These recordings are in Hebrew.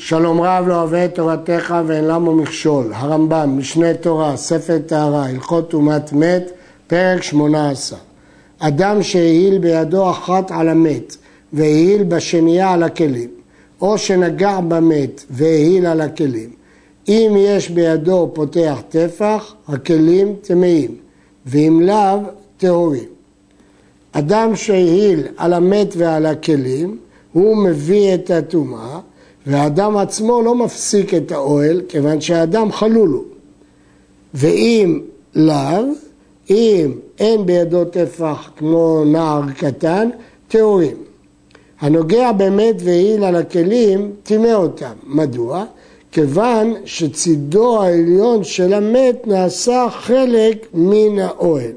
שלום רב לא אוהב את תורתך ואין למה מכשול. הרמב"ם, משנה תורה, ספר טהרה, הלכות טומאת מת, פרק שמונה עשר. אדם שהעיל בידו אחת על המת והעיל בשנייה על הכלים, או שנגע במת והעיל על הכלים. אם יש בידו פותח טפח, הכלים טמאים, ואם לאו, טהורים. אדם שהעיל על המת ועל הכלים, הוא מביא את הטומאה, והאדם עצמו לא מפסיק את האוהל, כיוון שהאדם חלול הוא. ואם לאו, אם אין בידו טפח כמו נער קטן, טהורים. הנוגע באמת והעיל על הכלים, טימא אותם. מדוע? כיוון שצידו העליון של המת נעשה חלק מן האוהל.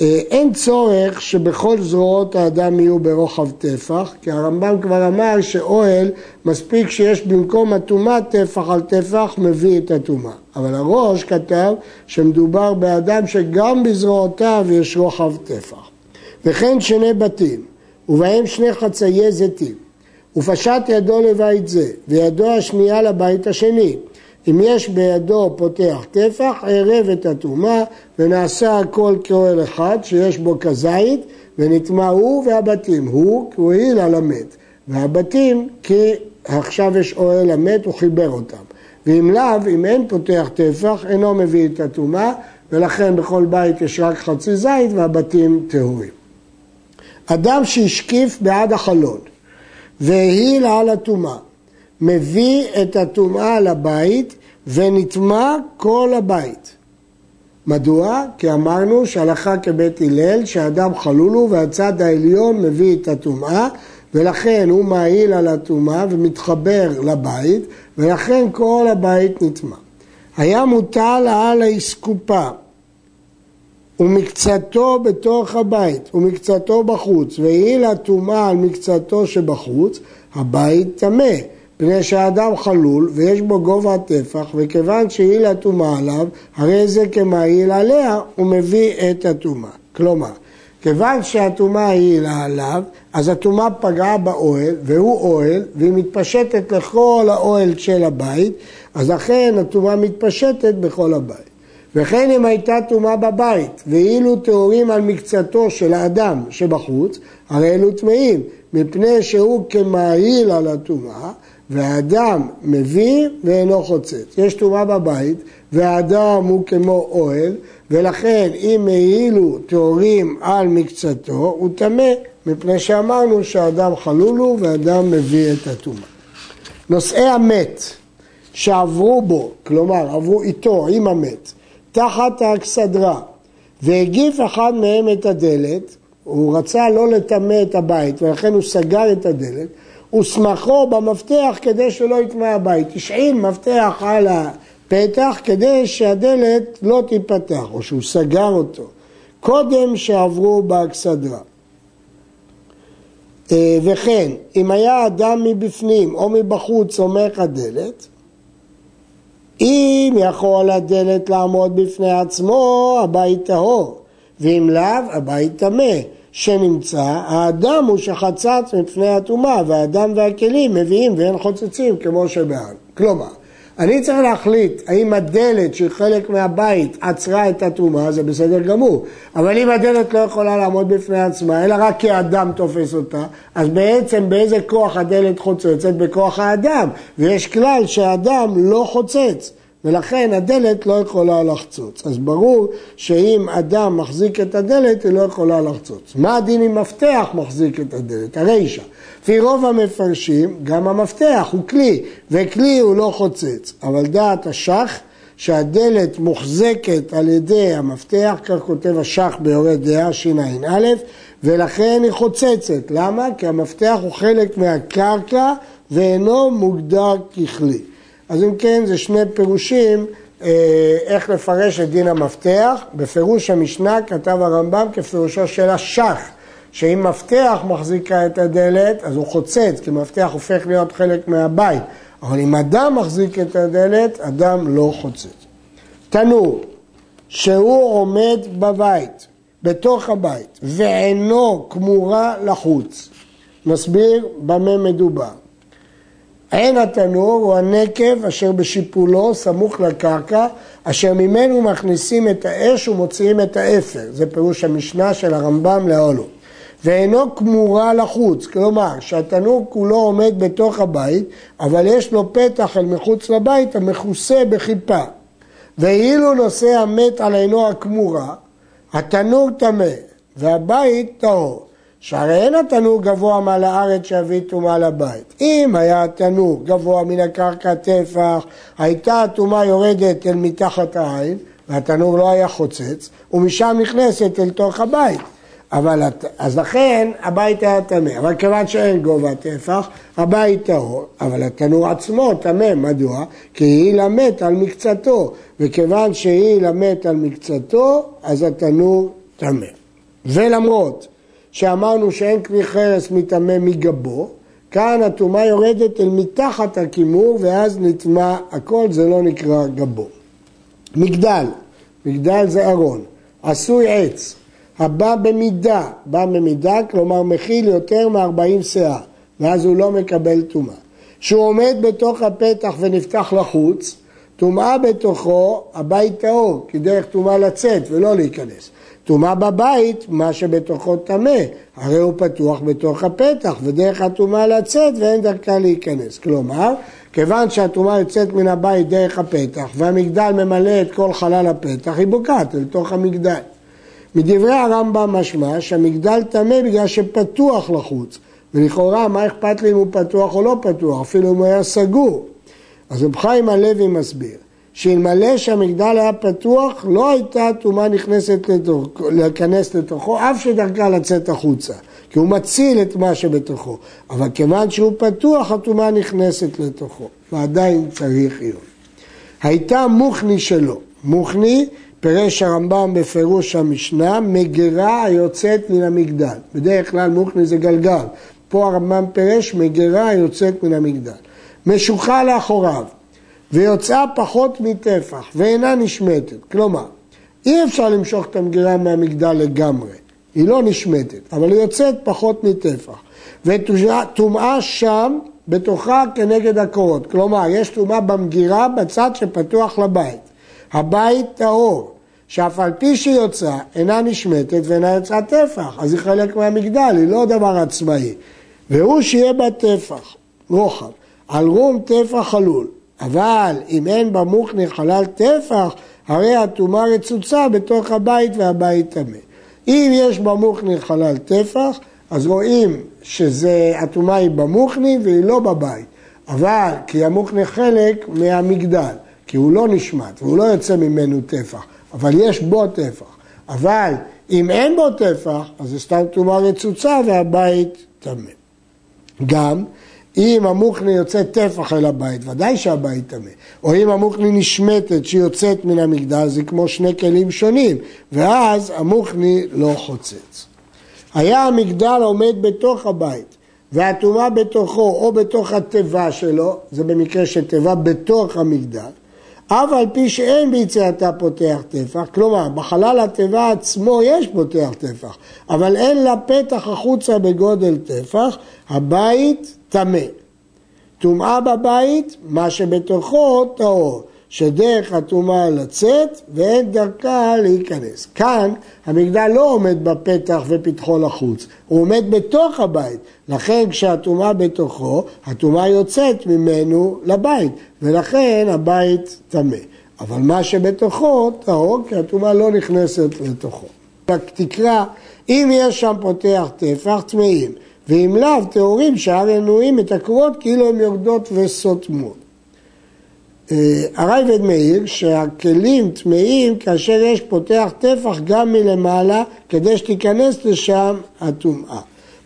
אה, אין צורך שבכל זרועות האדם יהיו ברוחב טפח, כי הרמב"ם כבר אמר שאוהל מספיק שיש במקום הטומאה טפח על טפח מביא את הטומאה. אבל הראש כתב שמדובר באדם שגם בזרועותיו יש רוחב טפח. וכן שני בתים, ובהם שני חצאי זיתים, ופשט ידו לבית זה, וידו השנייה לבית השני. אם יש בידו פותח טפח, ערב את הטומאה, ונעשה הכל כאוהל אחד שיש בו כזית, ונטמע הוא והבתים. הוא העיל על המת, והבתים כי עכשיו יש אוהל המת, הוא חיבר אותם. ואם לאו, אם אין פותח טפח, אינו מביא את הטומאה, ולכן בכל בית יש רק חצי זית והבתים טהורים. אדם שהשקיף בעד החלון והעיל על הטומאה מביא את הטומאה לבית ונטמע כל הבית. מדוע? כי אמרנו שהלכה כבית הלל שהאדם חלול הוא והצד העליון מביא את הטומאה ולכן הוא מעיל על הטומאה ומתחבר לבית ולכן כל הבית נטמע. היה מוטל על האסקופה ומקצתו בתוך הבית ומקצתו בחוץ והעיל הטומאה על מקצתו שבחוץ, הבית טמא. מפני שהאדם חלול ויש בו גובה הטפח, וכיוון שהעיל הטומאה עליו, הרי זה כמעיל עליה, הוא מביא את הטומאה. כלומר, כיוון שהטומאה העילה עליו, אז הטומאה פגעה באוהל, והוא אוהל, והיא מתפשטת לכל האוהל של הבית, אז לכן הטומאה מתפשטת בכל הבית. וכן אם הייתה טומאה בבית, ואילו טהורים על מקצתו של האדם שבחוץ, הרי אלו טמאים, מפני שהוא כמעיל על הטומאה, והאדם מביא ואינו חוצץ. יש טומאה בבית, והאדם הוא כמו אוהל, ולכן אם העילו טהורים על מקצתו, הוא טמא, מפני שאמרנו שהאדם חלול הוא ואדם מביא את הטומאה. נושאי המת שעברו בו, כלומר עברו איתו, עם המת, תחת האכסדרה, והגיף אחד מהם את הדלת, הוא רצה לא לטמא את הבית ולכן הוא סגר את הדלת, ושמחו במפתח כדי שלא יטמא הבית. השעין מפתח על הפתח כדי שהדלת לא תיפתח, או שהוא סגר אותו, קודם שעברו באכסדרה. אה, וכן, אם היה אדם מבפנים או מבחוץ סומך הדלת, אם יכול הדלת לעמוד בפני עצמו, הבית טהור, ואם לאו, הבית טמא. שנמצא, האדם הוא שחצץ מפני הטומאה, והאדם והכלים מביאים ואין חוצצים כמו שבעל. כלומר, אני צריך להחליט האם הדלת שהיא חלק מהבית עצרה את הטומאה, זה בסדר גמור. אבל אם הדלת לא יכולה לעמוד בפני עצמה, אלא רק כי האדם תופס אותה, אז בעצם באיזה כוח הדלת חוצצת? בכוח האדם. ויש כלל שהאדם לא חוצץ. ולכן הדלת לא יכולה לחצוץ. אז ברור שאם אדם מחזיק את הדלת, היא לא יכולה לחצוץ. מה הדין אם מפתח מחזיק את הדלת? הרישא. לפי רוב המפרשים, גם המפתח הוא כלי, וכלי הוא לא חוצץ. אבל דעת השח, שהדלת מוחזקת על ידי המפתח, כך כותב השח ביורד דעה שע"א, ולכן היא חוצצת. למה? כי המפתח הוא חלק מהקרקע ואינו מוגדר ככלי. אז אם כן, זה שני פירושים אה, איך לפרש את דין המפתח. בפירוש המשנה כתב הרמב"ם כפירושו של השח, שאם מפתח מחזיקה את הדלת, אז הוא חוצץ, כי מפתח הופך להיות חלק מהבית. אבל אם אדם מחזיק את הדלת, אדם לא חוצץ. תנור, שהוא עומד בבית, בתוך הבית, ועינו כמורה לחוץ. נסביר במה מדובר. עין התנור הוא הנקב אשר בשיפולו סמוך לקרקע, אשר ממנו מכניסים את האש ומוציאים את האפר. זה פירוש המשנה של הרמב"ם להולו. ואינו כמורה לחוץ, כלומר שהתנור כולו עומד בתוך הבית, אבל יש לו פתח אל מחוץ לבית המכוסה בכיפה. ואילו נושא המת על עינו הכמורה, התנור טמא והבית טהור. שהרי אין התנור גבוה מעל הארץ שיביא טומאה לבית. אם היה התנור גבוה מן הקרקע טפח, הייתה הטומאה יורדת אל מתחת העין, והתנור לא היה חוצץ, ומשם נכנסת אל תוך הבית. אבל, אז לכן הבית היה טמא, אבל כיוון שאין גובה טפח, הבית טהור, אבל התנור עצמו טמא, מדוע? כי היא למת על מקצתו, וכיוון שהיא למת על מקצתו, אז התנור טמא. ולמרות שאמרנו שאין כלי חרס מטמא מגבו, כאן הטומאה יורדת אל מתחת הכימור ואז נטמע הכל, זה לא נקרא גבו. מגדל, מגדל זה ארון, עשוי עץ, הבא במידה, בא במידה, כלומר מכיל יותר מ-40 שאה, ואז הוא לא מקבל טומאה. שהוא עומד בתוך הפתח ונפתח לחוץ, טומאה בתוכו, הבית טהור, כי דרך טומאה לצאת ולא להיכנס. טומאה בבית, מה שבתוכו טמא, הרי הוא פתוח בתוך הפתח, ודרך הטומאה לצאת ואין דרכה להיכנס. כלומר, כיוון שהטומאה יוצאת מן הבית דרך הפתח, והמגדל ממלא את כל חלל הפתח, היא בוקעת לתוך המגדל. מדברי הרמב"ם משמע שהמגדל טמא בגלל שפתוח לחוץ, ולכאורה מה אכפת לי אם הוא פתוח או לא פתוח, אפילו אם הוא היה סגור. אז רב חיים הלוי מסביר שאלמלא שהמגדל היה פתוח, לא הייתה טומאה נכנסת להיכנס לתוכו, אף שדרכה לצאת החוצה, כי הוא מציל את מה שבתוכו. אבל כיוון שהוא פתוח, הטומאה נכנסת לתוכו, ועדיין צריך עיון. הייתה מוכני שלו. מוכני, פירש הרמב"ם בפירוש המשנה, מגירה היוצאת מן המגדל. בדרך כלל מוכני זה גלגל. פה הרמב"ם פירש מגירה היוצאת מן המגדל. משוחה לאחוריו. ויוצאה פחות מטפח ואינה נשמטת. כלומר, אי אפשר למשוך את המגירה מהמגדל לגמרי, היא לא נשמטת, אבל היא יוצאת פחות מטפח. וטומאה שם בתוכה כנגד הקורות, כלומר, יש טומאה במגירה בצד שפתוח לבית. הבית טהור, שאף על פי שהיא יוצאה, אינה נשמטת ואינה יוצאה טפח, אז היא חלק מהמגדל, היא לא דבר עצמאי. והוא שיהיה בה טפח, רוחב, על רום טפח חלול, אבל אם אין במוכני חלל טפח, הרי הטומאה רצוצה בתוך הבית והבית טמא. אם יש במוכני חלל טפח, אז רואים שהטומאה היא במוכני והיא לא בבית. אבל כי המוכני חלק מהמגדל, כי הוא לא נשמט והוא לא יוצא ממנו טפח, אבל יש בו טפח. אבל אם אין בו טפח, אז זה סתם טומאה רצוצה והבית טמא. גם אם המוכני יוצא טפח אל הבית, ודאי שהבית טמא. או אם המוכני נשמטת שיוצאת מן המגדל, זה כמו שני כלים שונים, ואז המוכני לא חוצץ. היה המגדל עומד בתוך הבית, והטומאה בתוכו או בתוך התיבה שלו, זה במקרה של תיבה בתוך המגדל, אף על פי שאין ביציאתה פותח טפח, כלומר בחלל התיבה עצמו יש פותח טפח, אבל אין לה פתח החוצה בגודל טפח, הבית טמא. טומאה בבית, מה שבתוכו טהור, שדרך הטומאה לצאת ואין דרכה להיכנס. כאן המגדל לא עומד בפתח ופתחו לחוץ, הוא עומד בתוך הבית. לכן כשהטומאה בתוכו, הטומאה יוצאת ממנו לבית, ולכן הבית טמא. אבל מה שבתוכו טהור, כי הטומאה לא נכנסת לתוכו. רק תקרא, אם יש שם פותח טפח, טמאים. ואם לאו, טהורים שהרי נועים את הקרורות כאילו הן יורדות וסותמות. אה, הרייבד מעיר שהכלים טמאים כאשר יש פותח טפח גם מלמעלה כדי שתיכנס לשם הטומאה.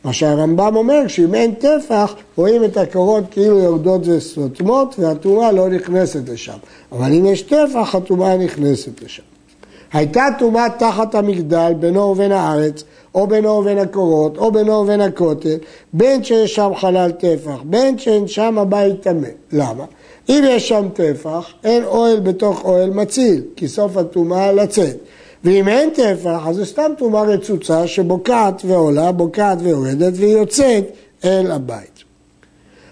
מה שהרמב"ם אומר שאם אין טפח רואים את הקורות כאילו יורדות וסותמות והטומאה לא נכנסת לשם. אבל אם יש טפח הטומאה נכנסת לשם. הייתה טומאה תחת המגדל בינו ובין הארץ או בינו ובין הקורות, או בינו ובין הכותל, בין שיש שם חלל טפח, בין שאין שם הבית טמא. למה? אם יש שם טפח, אין אוהל בתוך אוהל מציל, כי סוף הטומאה לצאת. ואם אין טפח, אז זה סתם טומאה רצוצה שבוקעת ועולה, בוקעת ויורדת, והיא יוצאת אל הבית.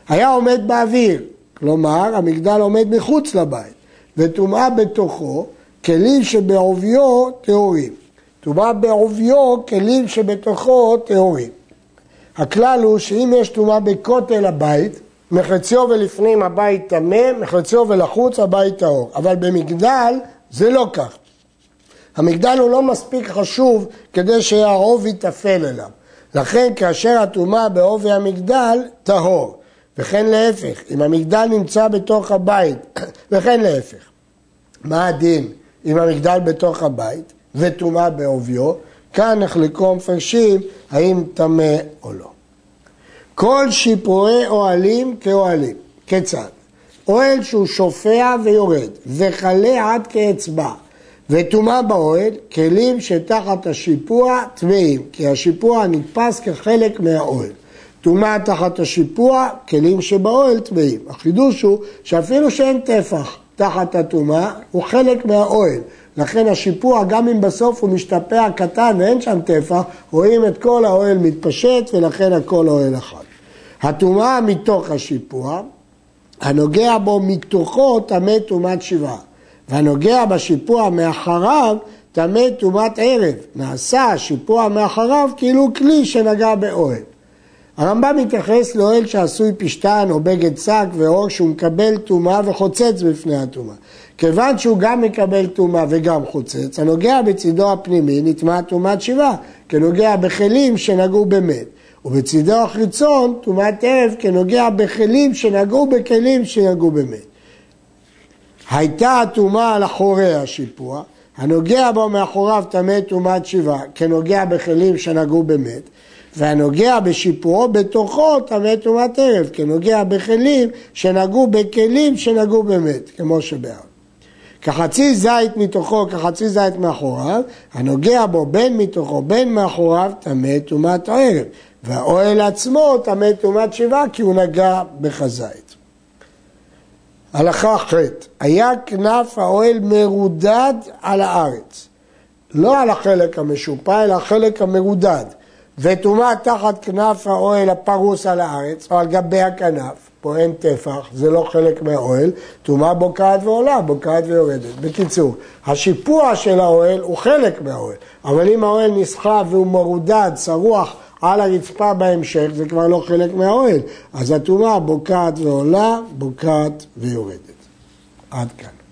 היה עומד באוויר, כלומר המגדל עומד מחוץ לבית, וטומאה בתוכו, כלים שבעוביו טהורים. טומאה בעוביו, כלים שבתוכו טהורים. הכלל הוא שאם יש טומאה בכותל הבית, מחציו ולפנים הבית טמא, מחציו ולחוץ הבית טהור. אבל במגדל זה לא כך. המגדל הוא לא מספיק חשוב כדי שהעוב יתאפל אליו. לכן כאשר הטומאה בעובי המגדל, טהור. וכן להפך, אם המגדל נמצא בתוך הבית, וכן להפך. מה הדין אם המגדל בתוך הבית וטומאה בעוביו? כאן נחלקו המפרשים האם טמא או לא. כל שיפורי אוהלים כאוהלים. כיצד? אוהל שהוא שופע ויורד, וכלה עד כאצבע, וטומאה באוהל, כלים שתחת השיפוע טמאים, כי השיפוע נתפס כחלק מהאוהל. טומאה תחת השיפוע, כלים שבאוהל טמאים. החידוש הוא שאפילו שאין טפח תחת הטומאה, הוא חלק מהאוהל. לכן השיפוע, גם אם בסוף הוא משתפע קטן ואין שם טפח, רואים את כל האוהל מתפשט ולכן הכל אוהל אחד. הטומאה מתוך השיפוע, הנוגע בו מתוכו טמא טומאת שבעה, והנוגע בשיפוע מאחריו טמא טומאת ערב. נעשה השיפוע מאחריו כאילו כלי שנגע באוהל. הרמב"ם מתייחס לאוהל שעשוי פשתן או בגד שק ואור שהוא מקבל טומאה וחוצץ בפני הטומאה. כיוון שהוא גם מקבל טומאה וגם חוצץ, הנוגע בצידו הפנימי נטמע טומאת שבעה, כנוגע בכלים שנגעו במת. ובצידו החיצון טומאת ערב כנוגע בכלים שנגעו בכלים שנגעו במת. הייתה הטומאה על אחורי השיפוע, הנוגע בו מאחוריו טמא טומאת שבעה, כנוגע בכלים שנגעו במת, והנוגע בשיפועו בתוכו טמא טומאת ערב, כנוגע בכלים שנגעו בכלים שנגעו במת, כמו שבאר. כחצי זית מתוכו, כחצי זית מאחוריו, הנוגע בו בין מתוכו בין מאחוריו טמא טומאת ערב, והאוהל עצמו טמא טומאת שבעה כי הוא נגע בחזית. הלכה ח' היה כנף האוהל מרודד על הארץ, לא על החלק המשופע אלא החלק המרודד. וטומאה תחת כנף האוהל הפרוס על הארץ, או על גבי הכנף, פה אין טפח, זה לא חלק מהאוהל, טומאה בוקעת ועולה, בוקעת ויורדת. בקיצור, השיפוע של האוהל הוא חלק מהאוהל, אבל אם האוהל נסחב והוא מרודד, צרוח על הרצפה בהמשך, זה כבר לא חלק מהאוהל. אז הטומאה בוקעת ועולה, בוקעת ויורדת. עד כאן.